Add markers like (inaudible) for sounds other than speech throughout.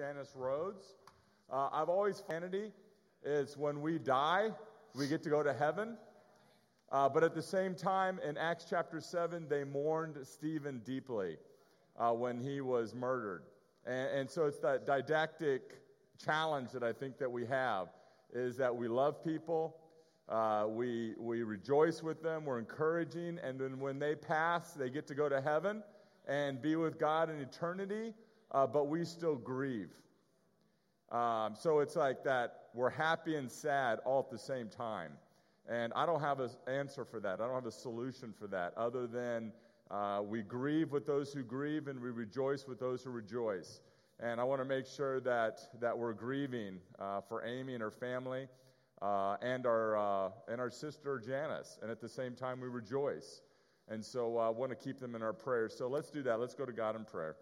Janice Rhodes. Uh, I've always vanity is when we die, we get to go to heaven. Uh, but at the same time, in Acts chapter 7, they mourned Stephen deeply uh, when he was murdered. And, and, so it's that didactic challenge that I think that we have is that we love people, uh, we, we rejoice with them, we're encouraging, and then when they pass, they get to go to heaven and be with God in eternity, uh, but we still grieve. Um, so it's like that we're happy and sad all at the same time. And I don't have an answer for that. I don't have a solution for that other than uh, we grieve with those who grieve and we rejoice with those who rejoice. And I want to make sure that, that we're grieving uh, for Amy and her family uh, and, our, uh, and our sister Janice. And at the same time, we rejoice. And so I want to keep them in our prayers. So let's do that. Let's go to God in prayer.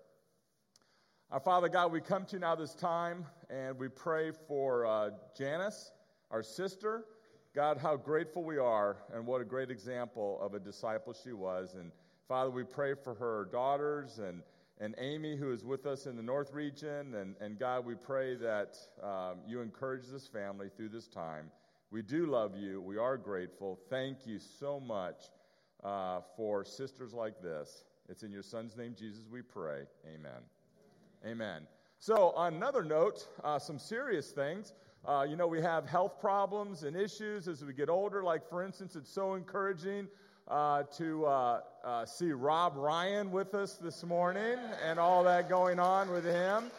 Our Father God, we come to you now this time and we pray for uh, Janice, our sister. God, how grateful we are and what a great example of a disciple she was. And Father, we pray for her daughters and, and Amy, who is with us in the North region. And, and God, we pray that um, you encourage this family through this time. We do love you. We are grateful. Thank you so much uh, for sisters like this. It's in your son's name, Jesus, we pray. Amen. Amen. So, on another note, uh, some serious things. Uh, you know, we have health problems and issues as we get older. Like, for instance, it's so encouraging uh, to uh, uh, see Rob Ryan with us this morning and all that going on with him.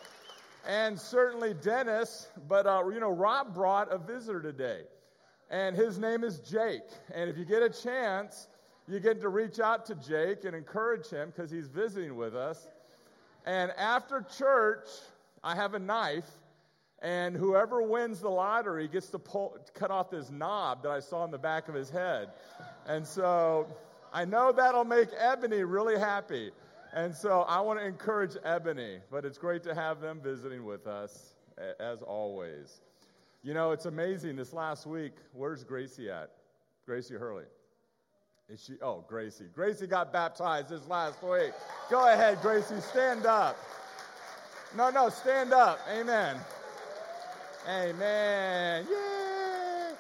And certainly Dennis, but, uh, you know, Rob brought a visitor today. And his name is Jake. And if you get a chance, you get to reach out to Jake and encourage him because he's visiting with us. And after church, I have a knife, and whoever wins the lottery gets to pull, cut off this knob that I saw in the back of his head. And so I know that'll make Ebony really happy. And so I want to encourage Ebony, but it's great to have them visiting with us, as always. You know, it's amazing. This last week, where's Gracie at? Gracie Hurley. Is she? Oh, Gracie. Gracie got baptized this last week. Go ahead, Gracie. Stand up. No, no, stand up. Amen. Amen. Yay!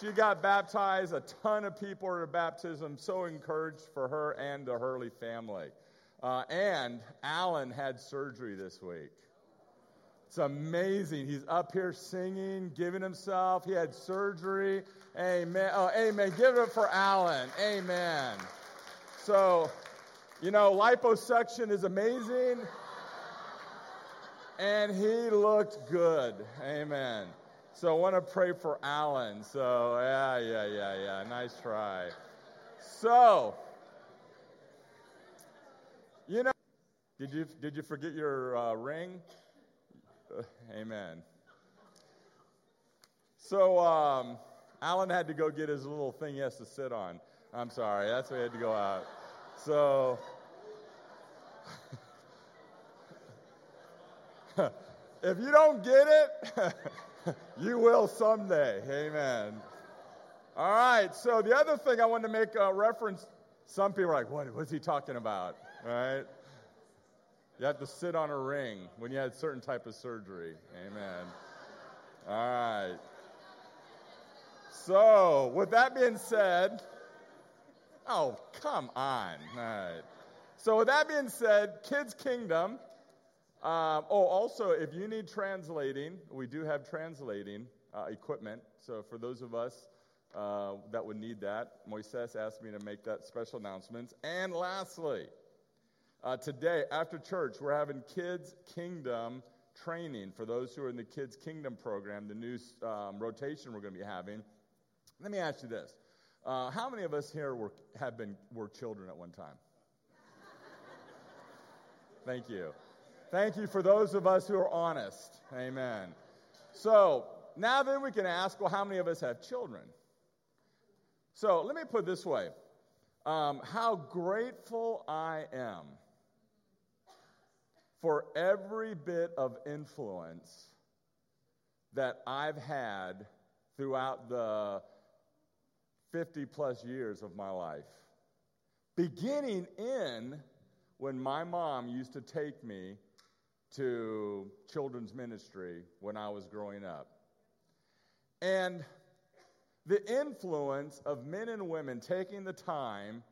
She got baptized. A ton of people at baptism. So encouraged for her and the Hurley family. Uh, and Alan had surgery this week. It's amazing. He's up here singing, giving himself. He had surgery. Amen. Oh, amen. Give it for Alan. Amen. So, you know, liposuction is amazing. And he looked good. Amen. So I want to pray for Alan. So, yeah, yeah, yeah, yeah. Nice try. So, you know, did you, did you forget your uh, ring? Uh, amen. So, um, Alan had to go get his little thing he has to sit on. I'm sorry, that's why he had to go out. So, (laughs) if you don't get it, (laughs) you will someday. Amen. All right, so the other thing I wanted to make a reference some people are like, what, was he talking about? Right? You have to sit on a ring when you had certain type of surgery. Amen. All right. So, with that being said, oh, come on. All right. So, with that being said, Kids Kingdom. Um, oh, also, if you need translating, we do have translating uh, equipment. So, for those of us uh, that would need that, Moises asked me to make that special announcement. And lastly, uh, today after church, we're having Kids Kingdom training for those who are in the Kids Kingdom program, the new um, rotation we're going to be having. Let me ask you this. Uh, how many of us here were, have been, were children at one time? Thank you. Thank you for those of us who are honest. Amen. So now then we can ask, well, how many of us have children? So let me put this way um, How grateful I am for every bit of influence that I've had throughout the 50 plus years of my life. Beginning in when my mom used to take me to children's ministry when I was growing up. And the influence of men and women taking the time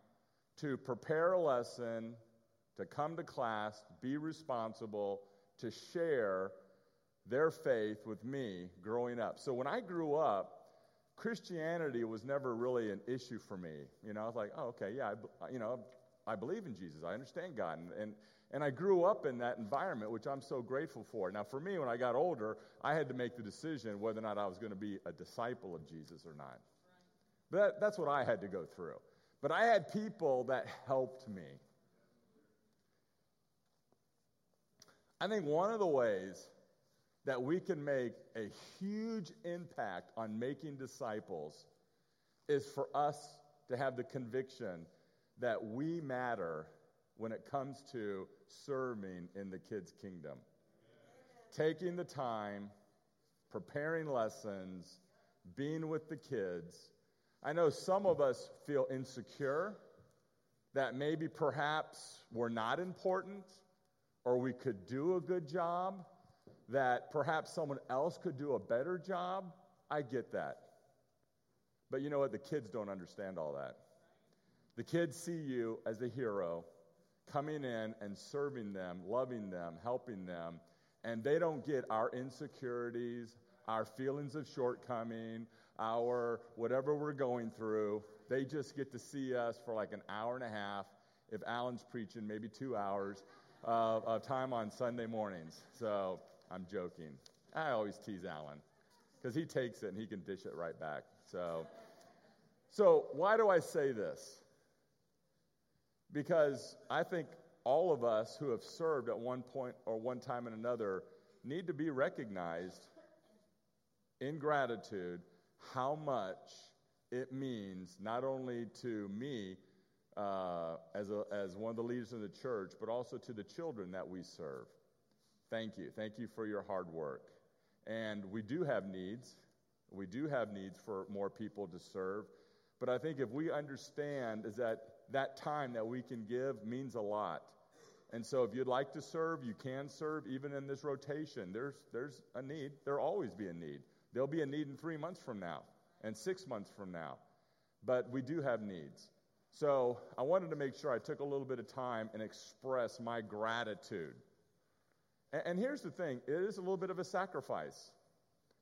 to prepare a lesson, to come to class, be responsible, to share their faith with me growing up. So when I grew up, Christianity was never really an issue for me. You know, I was like, oh, okay, yeah, I, you know, I believe in Jesus. I understand God. And, and, and I grew up in that environment, which I'm so grateful for. Now, for me, when I got older, I had to make the decision whether or not I was going to be a disciple of Jesus or not. But that, that's what I had to go through. But I had people that helped me. I think one of the ways that we can make a huge impact on making disciples is for us to have the conviction that we matter when it comes to serving in the kids' kingdom. Taking the time, preparing lessons, being with the kids. I know some of us feel insecure that maybe perhaps we're not important or we could do a good job that perhaps someone else could do a better job. I get that. But you know what? The kids don't understand all that. The kids see you as a hero coming in and serving them, loving them, helping them, and they don't get our insecurities, our feelings of shortcoming, our whatever we're going through. They just get to see us for like an hour and a half. If Alan's preaching, maybe two hours uh, of time on Sunday mornings. So I'm joking. I always tease Alan because he takes it and he can dish it right back. So, so why do I say this? Because I think all of us who have served at one point or one time and another need to be recognized in gratitude how much it means not only to me uh, as, a, as one of the leaders of the church, but also to the children that we serve. Thank you. Thank you for your hard work. And we do have needs. We do have needs for more people to serve. But I think if we understand is that that time that we can give means a lot. And so if you'd like to serve, you can serve even in this rotation. There's, there's a need. There'll always be a need. There'll be a need in three months from now and six months from now. But we do have needs. So I wanted to make sure I took a little bit of time and express my gratitude and, here's the thing it is a little bit of a sacrifice.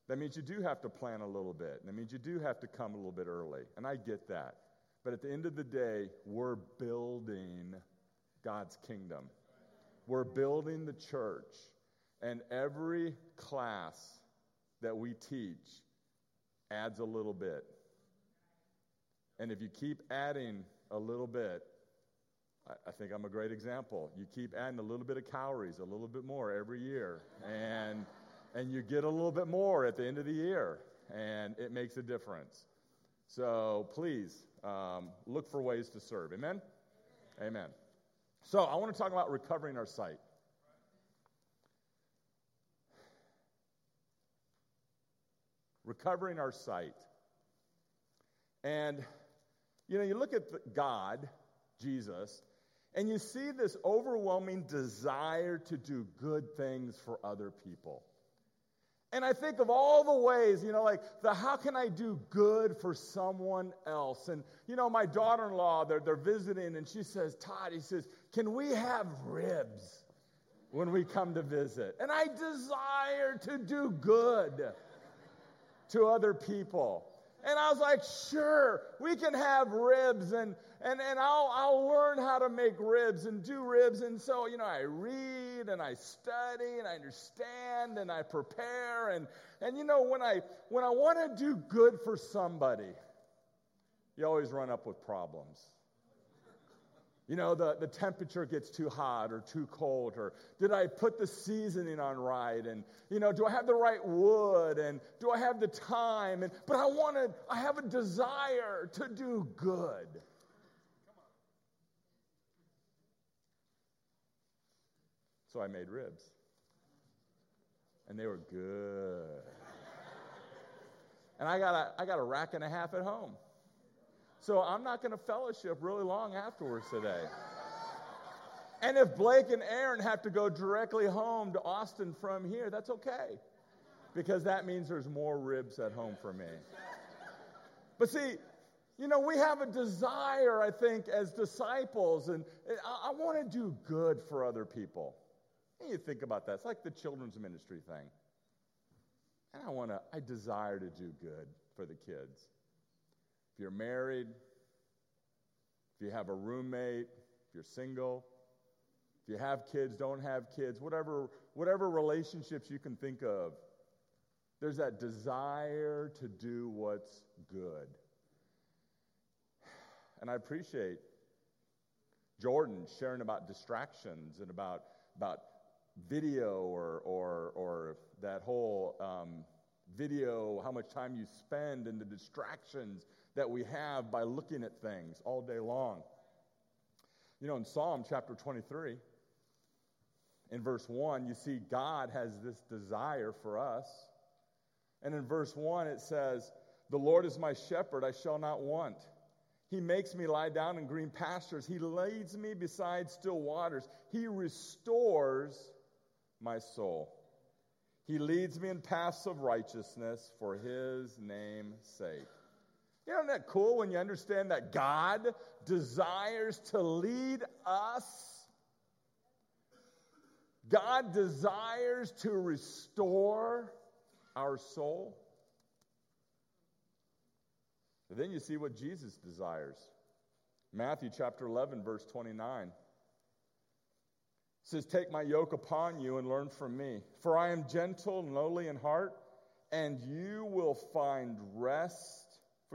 That means you do have to plan a little bit. That means you do have to come a little bit early. And I get that. But at the end of the day, we're building God's kingdom. We're building the church. And every class that we teach adds a little bit. And if you keep adding a little bit, I, think I'm a great example. You keep adding a little bit of calories, a little bit more every year, and, and you get a little bit more at the end of the year, and it makes a difference. So please um, look for ways to serve. Amen? Amen. So I want to talk about recovering our sight. Recovering our sight. And, you know, you look at God, Jesus, and you see this overwhelming desire to do good things for other people. And I think of all the ways, you know, like the how can I do good for someone else? And, you know, my daughter in law, they're, they're visiting, and she says, Todd, he says, can we have ribs when we come to visit? And I desire to do good to other people. And I was like, sure, we can have ribs and, and, and I'll, I'll learn how to make ribs and do ribs. And so, you know, I read and I study and I understand and I prepare. And, and you know, when I, when I want to do good for somebody, you always run up with problems. You know, the, the temperature gets too hot or too cold, or did I put the seasoning on right? And, you know, do I have the right wood? And do I have the time? And, but I want to, I have a desire to do good. So I made ribs. And they were good. and I got a, I got a rack and a half at home. So I'm not going to fellowship really long afterwards today. And if Blake and Aaron have to go directly home to Austin from here, that's okay. Because that means there's more ribs at home for me. But see, you know, we have a desire, I think, as disciples, and I, I want to do good for other people. And you think about that. It's like the children's ministry thing. And I want to, I desire to do good for the kids. If you're married, if you have a roommate, if you're single, if you have kids, don't have kids, whatever, whatever relationships you can think of, there's that desire to do what's good. And I appreciate Jordan sharing about distractions and about, about video or, or, or that whole um, video, how much time you spend and the distractions that we have by looking at things all day long. You know, in Psalm chapter 23, in verse 1, you see God has this desire for us. And in verse 1, it says, The Lord is my shepherd, I shall not want. He makes me lie down in green pastures. He leads me beside still waters. He restores my soul. He leads me in paths of righteousness for his name's sake. You know, isn't that cool when you understand that God desires to lead us? God desires to restore our soul. But then you see what Jesus desires. Matthew chapter 11, verse 29 says, Take my yoke upon you and learn from me, for I am gentle and lowly in heart, and you will find rest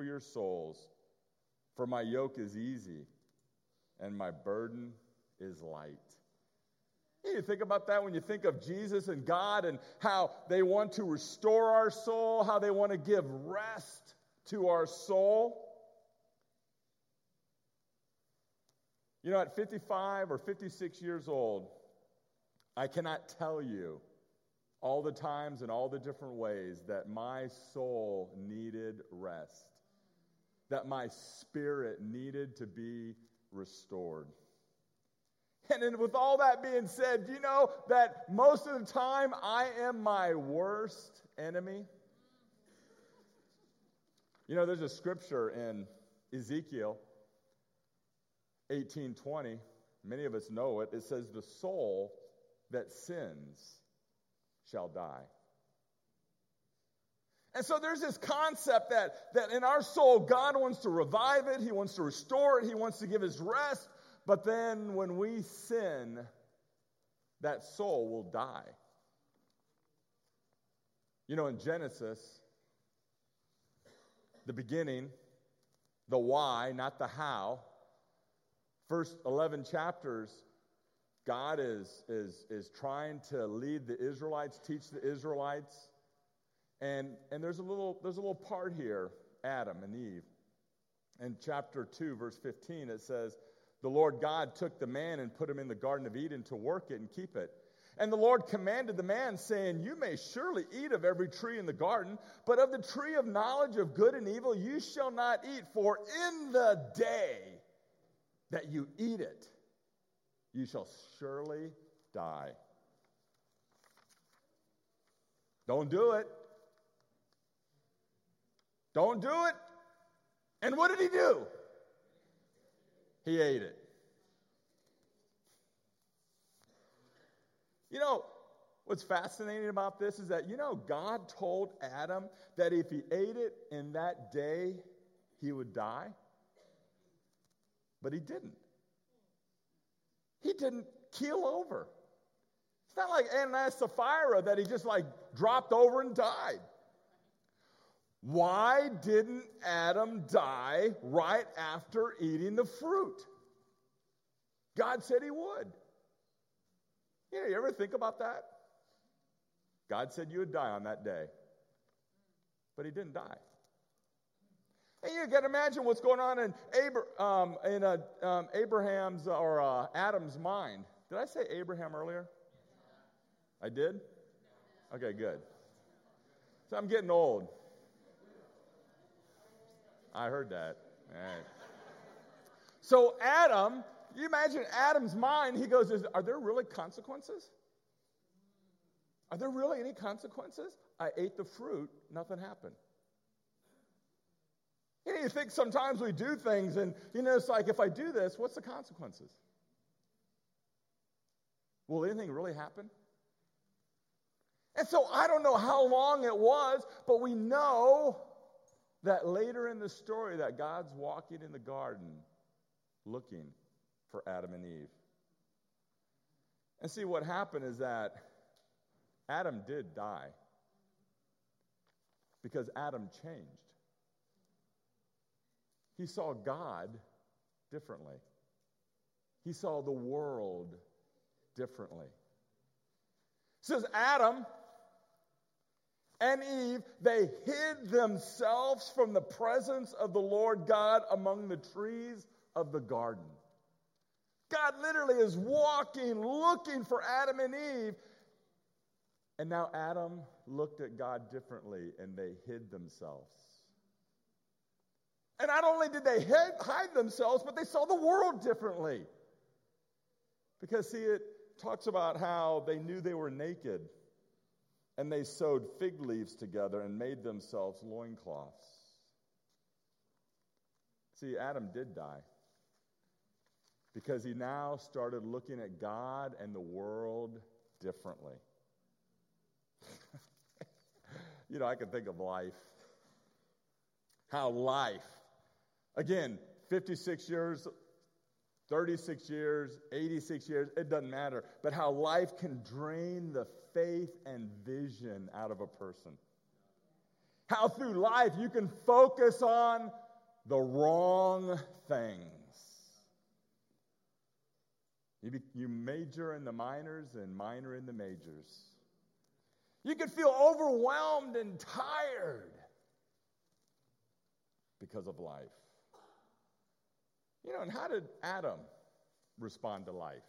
for your souls. For my yoke is easy and my burden is light. You think about that when you think of Jesus and God and how they want to restore our soul, how they want to give rest to our soul. You know, at 55 or 56 years old, I cannot tell you all the times and all the different ways that my soul needed rest, that my spirit needed to be restored. And then, with all that being said, do you know that most of the time I am my worst enemy? You know, there's a scripture in Ezekiel 18:20. Many of us know it. It says, "The soul that sins shall die." And so there's this concept that, that in our soul, God wants to revive it, He wants to restore it, He wants to give us rest. But then when we sin, that soul will die. You know, in Genesis, the beginning, the why, not the how. First 11 chapters, God is, is, is trying to lead the Israelites, teach the Israelites. And, and there's, a little, there's a little part here, Adam and Eve. In chapter 2, verse 15, it says, The Lord God took the man and put him in the Garden of Eden to work it and keep it. And the Lord commanded the man, saying, You may surely eat of every tree in the garden, but of the tree of knowledge of good and evil you shall not eat, for in the day that you eat it, you shall surely die. Don't do it. Don't do it. And what did he do? He ate it. You know, what's fascinating about this is that, you know, God told Adam that if he ate it in that day, he would die. But he didn't. He didn't keel over. It's not like Ananias Sapphira that he just like dropped over and died. Why didn't Adam die right after eating the fruit? God said he would. Yeah, you ever think about that? God said you would die on that day, but he didn't die. And you can imagine what's going on in, Abra- um, in uh, um, Abraham's or uh, Adam's mind. Did I say Abraham earlier? I did? Okay, good. So I'm getting old. I heard that. So Adam you imagine Adam's mind? He goes, Are there really consequences? Are there really any consequences? I ate the fruit, nothing happened. You, know, you think sometimes we do things, and you know, it's like, if I do this, what's the consequences? Will anything really happen? And so I don't know how long it was, but we know that later in the story that God's walking in the garden looking for Adam and Eve. And see what happened is that Adam did die because Adam changed. He saw God differently. He saw the world differently. Says Adam and Eve, they hid themselves from the presence of the Lord God among the trees of the garden. God literally is walking, looking for Adam and Eve. And now Adam looked at God differently and they hid themselves. And not only did they hide themselves, but they saw the world differently. Because, see, it talks about how they knew they were naked and they sewed fig leaves together and made themselves loincloths. See, Adam did die because he now started looking at God and the world differently. (laughs) you know, I can think of life. How life, again, 56 years, 36 years, 86 years, it doesn't matter, but how life can drain the faith and vision out of a person. How through life you can focus on the wrong things. You, be, you major in the minors and minor in the majors. You can feel overwhelmed and tired because of life. You know, and how did Adam respond to life?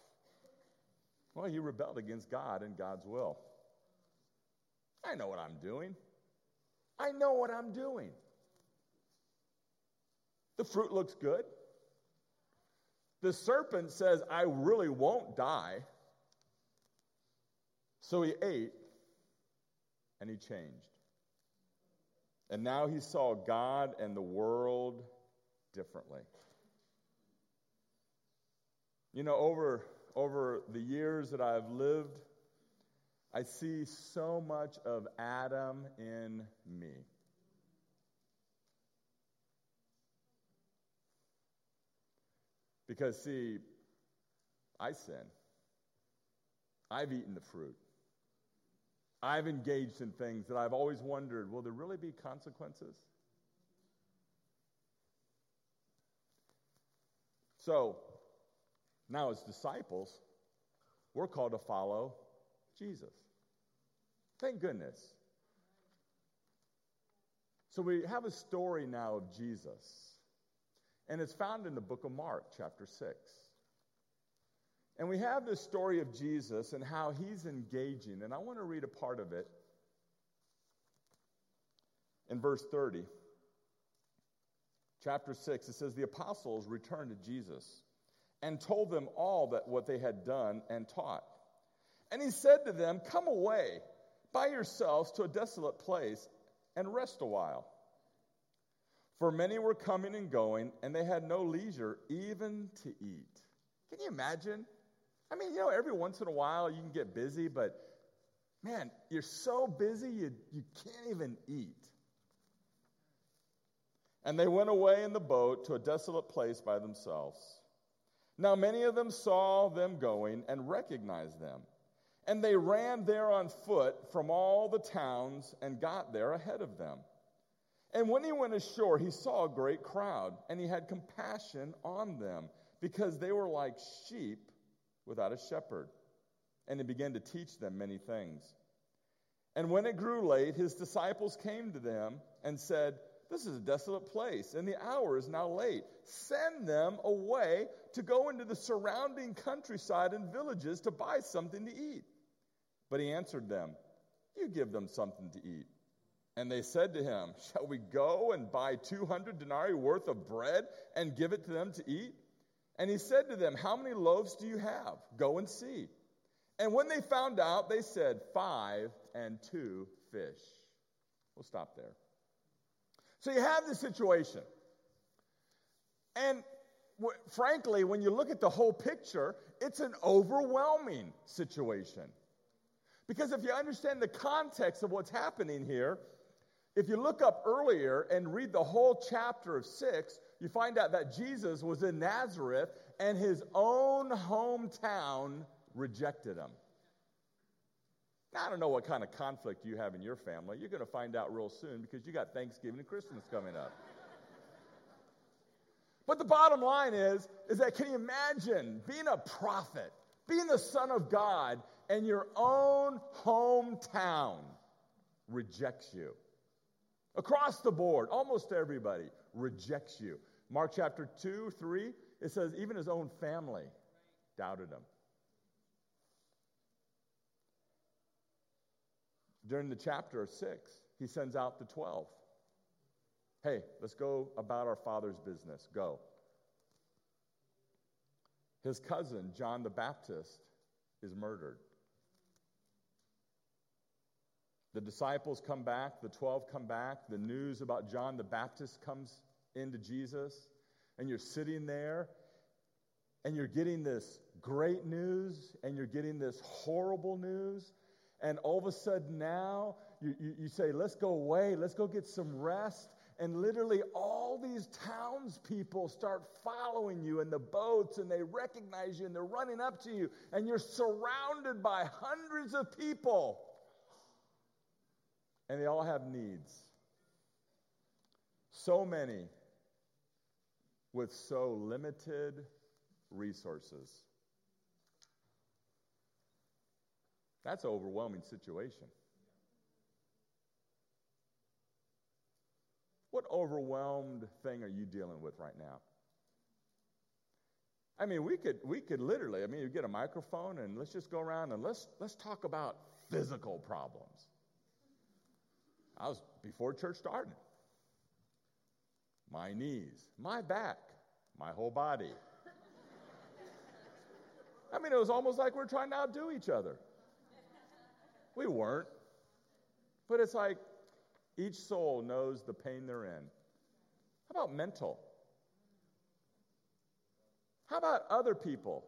Well, he rebelled against God and God's will. I know what I'm doing. I know what I'm doing. The fruit looks good. The serpent says, I really won't die. So he ate and he changed. And now he saw God and the world differently. You know, over, over the years that I've lived, I see so much of Adam in me. Because, see, I sin. I've eaten the fruit. I've engaged in things that I've always wondered will there really be consequences? So, now as disciples, we're called to follow Jesus. Thank goodness. So we have a story now of Jesus. And it's found in the book of Mark, chapter 6. And we have this story of Jesus and how he's engaging. And I want to read a part of it in verse 30. Chapter 6, it says, The apostles returned to Jesus and told them all that what they had done and taught. And he said to them, Come away by yourselves to a desolate place and rest a while. For many were coming and going, and they had no leisure even to eat. Can you imagine? I mean, you know, every once in a while you can get busy, but man, you're so busy you, you can't even eat. And they went away in the boat to a desolate place by themselves. Now, many of them saw them going and recognized them. And they ran there on foot from all the towns and got there ahead of them. And when he went ashore, he saw a great crowd, and he had compassion on them, because they were like sheep without a shepherd. And he began to teach them many things. And when it grew late, his disciples came to them and said, This is a desolate place, and the hour is now late. Send them away to go into the surrounding countryside and villages to buy something to eat. But he answered them, You give them something to eat. And they said to him, Shall we go and buy 200 denarii worth of bread and give it to them to eat? And he said to them, How many loaves do you have? Go and see. And when they found out, they said, Five and two fish. We'll stop there. So you have this situation. And frankly, when you look at the whole picture, it's an overwhelming situation. Because if you understand the context of what's happening here, if you look up earlier and read the whole chapter of 6, you find out that Jesus was in Nazareth and his own hometown rejected him. Now, I don't know what kind of conflict you have in your family. You're going to find out real soon because you got Thanksgiving and Christmas coming up. But the bottom line is, is that can you imagine being a prophet, being the son of God, and your own hometown rejects you? Across the board, almost everybody rejects you. Mark chapter 2, 3, it says even his own family doubted him. During the chapter 6, he sends out the 12. Hey, let's go about our father's business. Go. His cousin, John the Baptist, is murdered. The disciples come back, the 12 come back, the news about John the Baptist comes into Jesus, and you're sitting there and you're getting this great news and you're getting this horrible news. And all of a sudden now you, you, you say, let's go away, let's go get some rest. And literally, all these townspeople start following you in the boats and they recognize you and they're running up to you. And you're surrounded by hundreds of people. And they all have needs. So many with so limited resources. That's an overwhelming situation. What overwhelmed thing are you dealing with right now? I mean, we could we could literally, I mean, you get a microphone and let's just go around and let's let's talk about physical problems. I was before church started. My knees, my back, my whole body. I mean, it was almost like we're trying to outdo each other. We weren't. But it's like each soul knows the pain they're in. How about mental? How about other people?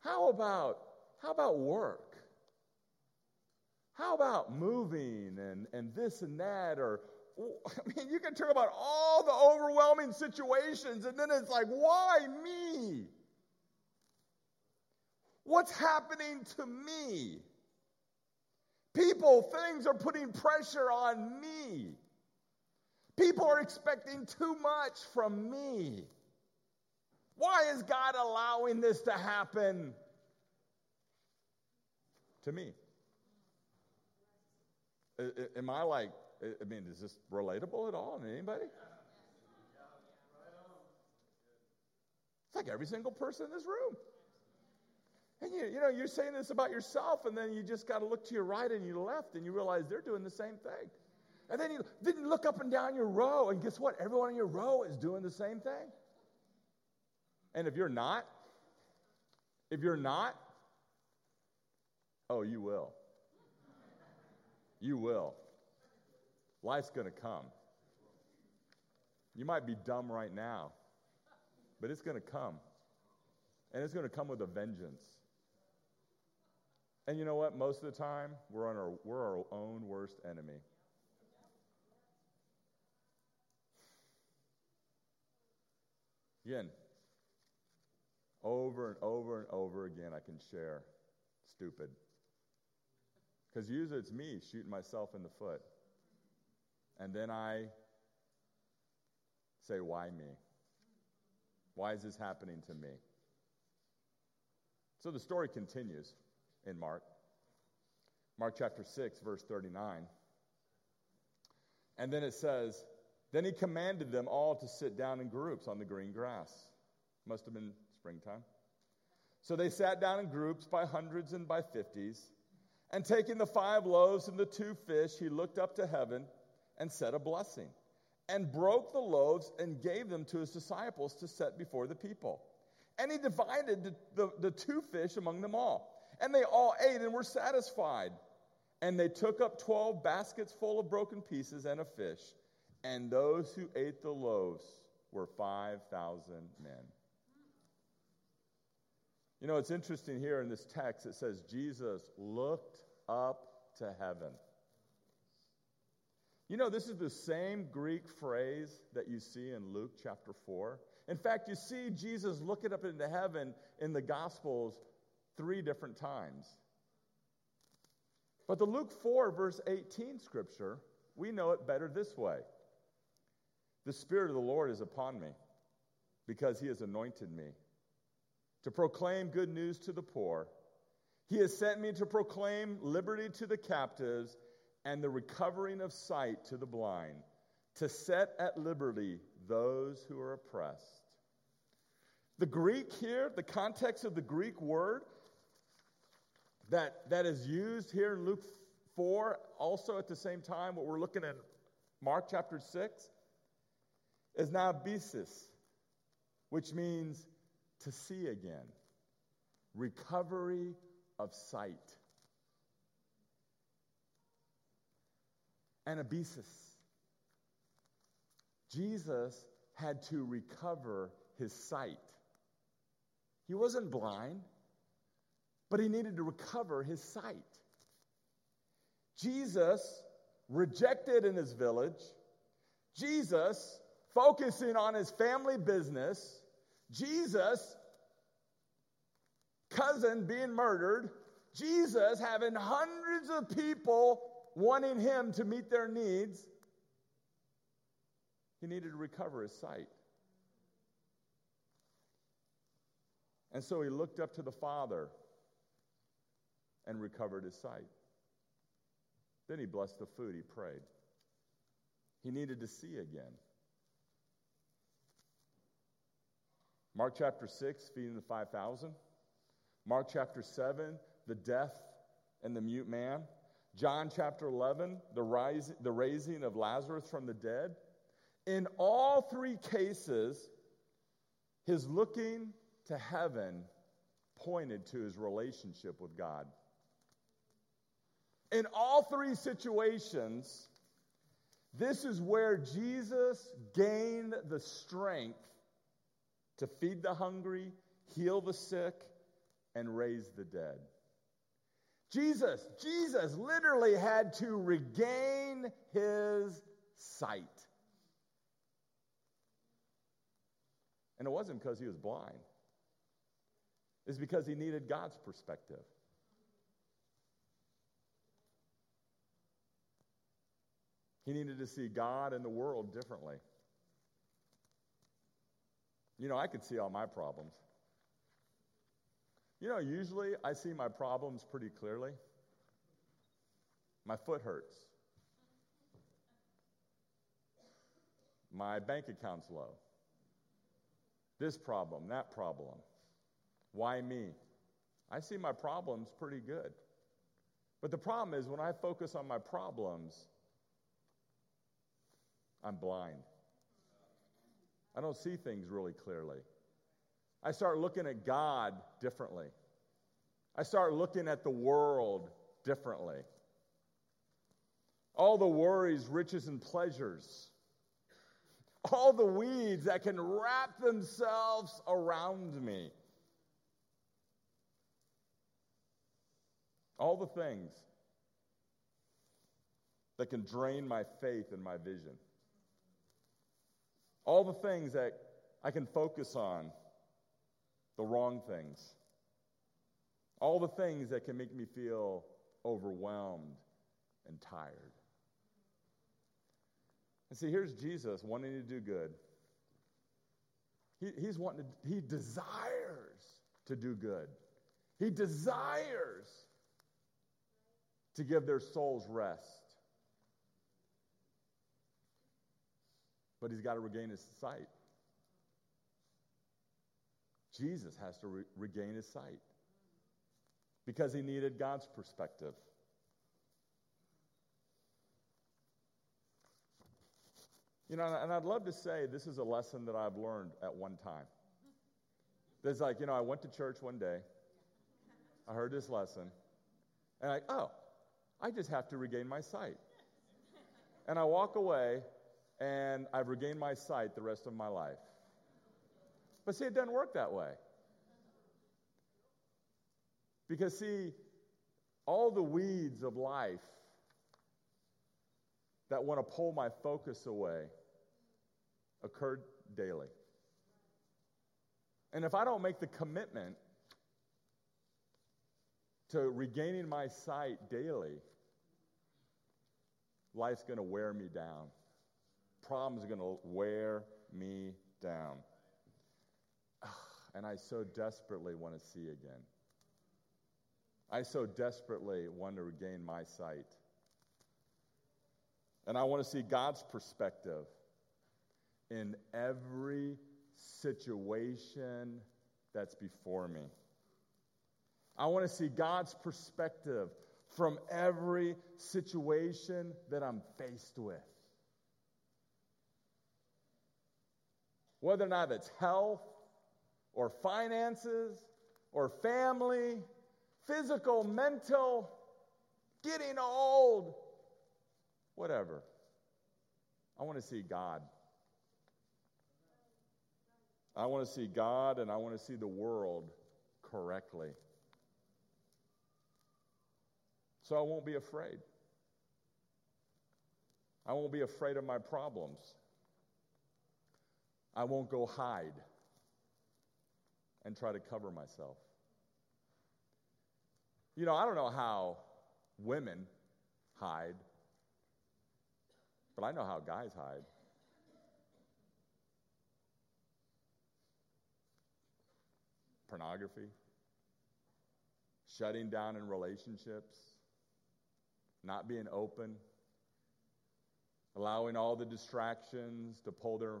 How about how about work? How about moving and, and this and that? Or, (laughs) I mean, you can talk about all the overwhelming situations, and then it's like, why me? What's happening to me? People, things are putting pressure on me. People are expecting too much from me. Why is God allowing this to happen to me? Am I like, I mean, is this relatable at all to anybody? It's like every single person in this room. And you, you know, you're saying this about yourself, and then you just got to look to your right and your left, and you realize they're doing the same thing. And then you, then you look up and down your row, and guess what? Everyone in your row is doing the same thing. And if you're not, if you're not, oh, you will. You will. Life's going to come. You might be dumb right now, but it's going to come. And it's going to come with a vengeance. And you know what? Most of the time, we're, on our, we're our own worst enemy. Again, over and over and over again, I can share stupid. Because usually it's me shooting myself in the foot. And then I say, Why me? Why is this happening to me? So the story continues in Mark. Mark chapter 6, verse 39. And then it says, Then he commanded them all to sit down in groups on the green grass. Must have been springtime. So they sat down in groups by hundreds and by fifties. And taking the five loaves and the two fish, he looked up to heaven and said a blessing. and broke the loaves and gave them to his disciples to set before the people. And he divided the, the, the, two fish among them all. And they all ate and were satisfied. And they took up 12 baskets full of broken pieces and of fish. And those who ate the loaves were 5,000 men. You know, it's interesting here in this text, it says Jesus looked up to heaven. You know, this is the same Greek phrase that you see in Luke chapter 4. In fact, you see Jesus looking up into heaven in the Gospels three different times. But the Luke 4, verse 18 scripture, we know it better this way The Spirit of the Lord is upon me because he has anointed me to proclaim good news to the poor. He has sent me to proclaim liberty to the captives and the recovering of sight to the blind, to set at liberty those who are oppressed. The Greek here, the context of the Greek word that, that is used here in Luke 4, also at the same time, what we're looking at Mark chapter 6, is nabesis, which means to see again, recovery of sight. anabasis. Jesus had to recover his sight. He wasn't blind, but he needed to recover his sight. Jesus rejected in his village, Jesus focusing on his family business, Jesus cousin being murdered, Jesus having hundreds of people wanting him to meet their needs, he needed to recover his sight. And so he looked up to the Father and recovered his sight. Then he blessed the food, he prayed. He needed to see again. Mark chapter 6, feeding the 5,000. Mark chapter 7, the death and the mute man. John chapter 11, the, rise, the raising of Lazarus from the dead. In all three cases, his looking to heaven pointed to his relationship with God. In all three situations, this is where Jesus gained the strength to feed the hungry, heal the sick, and raise the dead. Jesus, Jesus literally had to regain his sight. And it wasn't because he was blind, it's because he needed God's perspective. He needed to see God and the world differently. You know, I could see all my problems. You know, usually I see my problems pretty clearly. My foot hurts. My bank account's low. This problem, that problem. Why me? I see my problems pretty good. But the problem is when I focus on my problems, I'm blind. I don't see things really clearly. I start looking at God differently. I start looking at the world differently. All the worries, riches, and pleasures, all the weeds that can wrap themselves around me, all the things that can drain my faith and my vision, all the things that I can focus on the wrong things, all the things that can make me feel overwhelmed and tired. And see, here's Jesus wanting to do good. He, he's wanting to, he desires to do good. He desires to give their souls rest. But he's got to regain his sight. Jesus has to re- regain his sight because he needed God's perspective. You know, and I'd love to say this is a lesson that I've learned at one time. There's like, you know, I went to church one day, I heard this lesson, and like, oh, I just have to regain my sight. And I walk away, and I've regained my sight the rest of my life. But see, it doesn't work that way. Because, see, all the weeds of life that want to pull my focus away occurred daily. And if I don't make the commitment to regaining my sight daily, life's going to wear me down. Problems are going to wear me down. And I so desperately want to see again. I so desperately want to regain my sight. And I want to see God's perspective in every situation that's before me. I want to see God's perspective from every situation that I'm faced with. Whether or not it's health, or finances, or family, physical, mental, getting old, whatever. I want to see God. I want to see God and I want to see the world correctly. So I won't be afraid. I won't be afraid of my problems. I won't go hide and try to cover myself. You know, I don't know how women hide, but I know how guys hide. pornography, shutting down in relationships, not being open, allowing all the distractions to pull their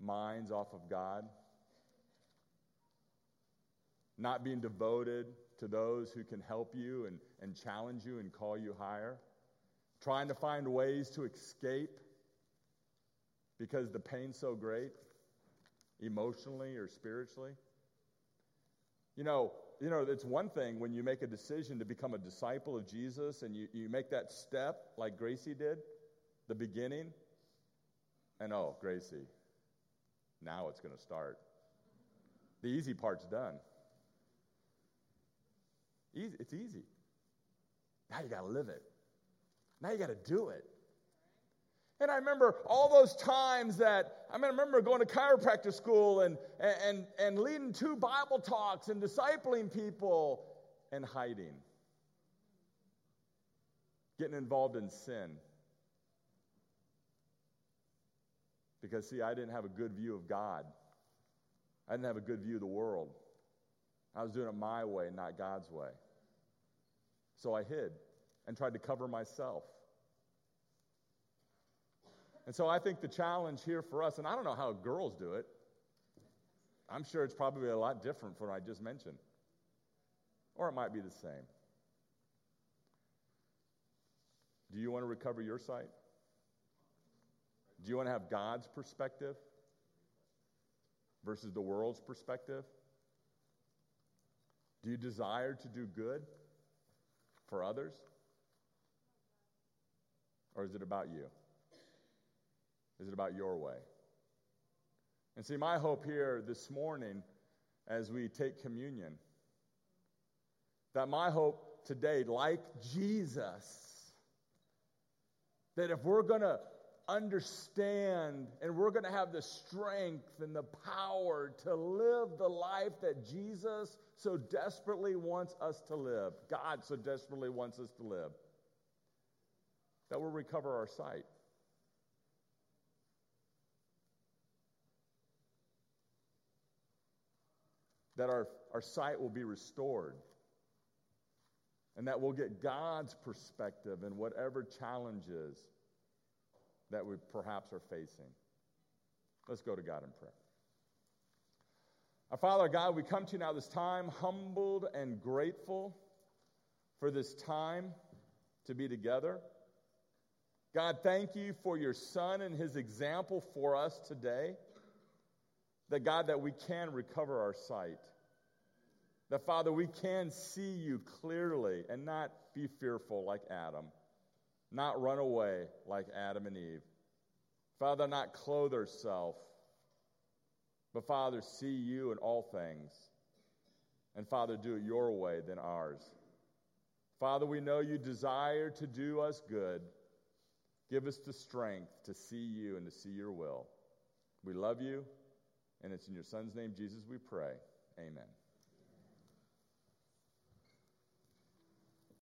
minds off of God, not being devoted to those who can help you and, and challenge you and call you higher, trying to find ways to escape because the pain's so great, emotionally or spiritually. You know, you know, it's one thing when you make a decision to become a disciple of Jesus and you, you make that step like Gracie did, the beginning, and oh, Gracie, now it's going to start. The easy part's done. Easy, it's easy. Now you got to live it. Now you got to do it. And I remember all those times that, I, mean, I remember going to chiropractor school and, and, and leading two Bible talks and discipling people and hiding, getting involved in sin. Because, see, I didn't have a good view of God, I didn't have a good view of the world. I was doing it my way, not God's way. So I hid and tried to cover myself. And so I think the challenge here for us, and I don't know how girls do it, I'm sure it's probably a lot different from what I just mentioned. Or it might be the same. Do you want to recover your sight? Do you want to have God's perspective versus the world's perspective? Do you desire to do good for others? Or is it about you? Is it about your way? And see, my hope here this morning as we take communion, that my hope today, like Jesus, that if we're going to understand and we're going to have the strength and the power to live the life that Jesus so desperately wants us to live, God so desperately wants us to live, that we'll recover our sight. that our, our sight will be restored and that we'll get God's perspective in whatever challenges that we perhaps are facing. Let's go to God in prayer. Our Father God, we come to you now this time humbled and grateful for this time to be together. God, thank you for your son and his example for us today. That, God, that we can recover our sight. That, Father, we can see you clearly and not be fearful like Adam, not run away like Adam and Eve. Father, not clothe herself, but, Father, see you in all things. And, Father, do it your way than ours. Father, we know you desire to do us good. Give us the strength to see you and to see your will. We love you, and it's in your Son's name, Jesus, we pray. Amen.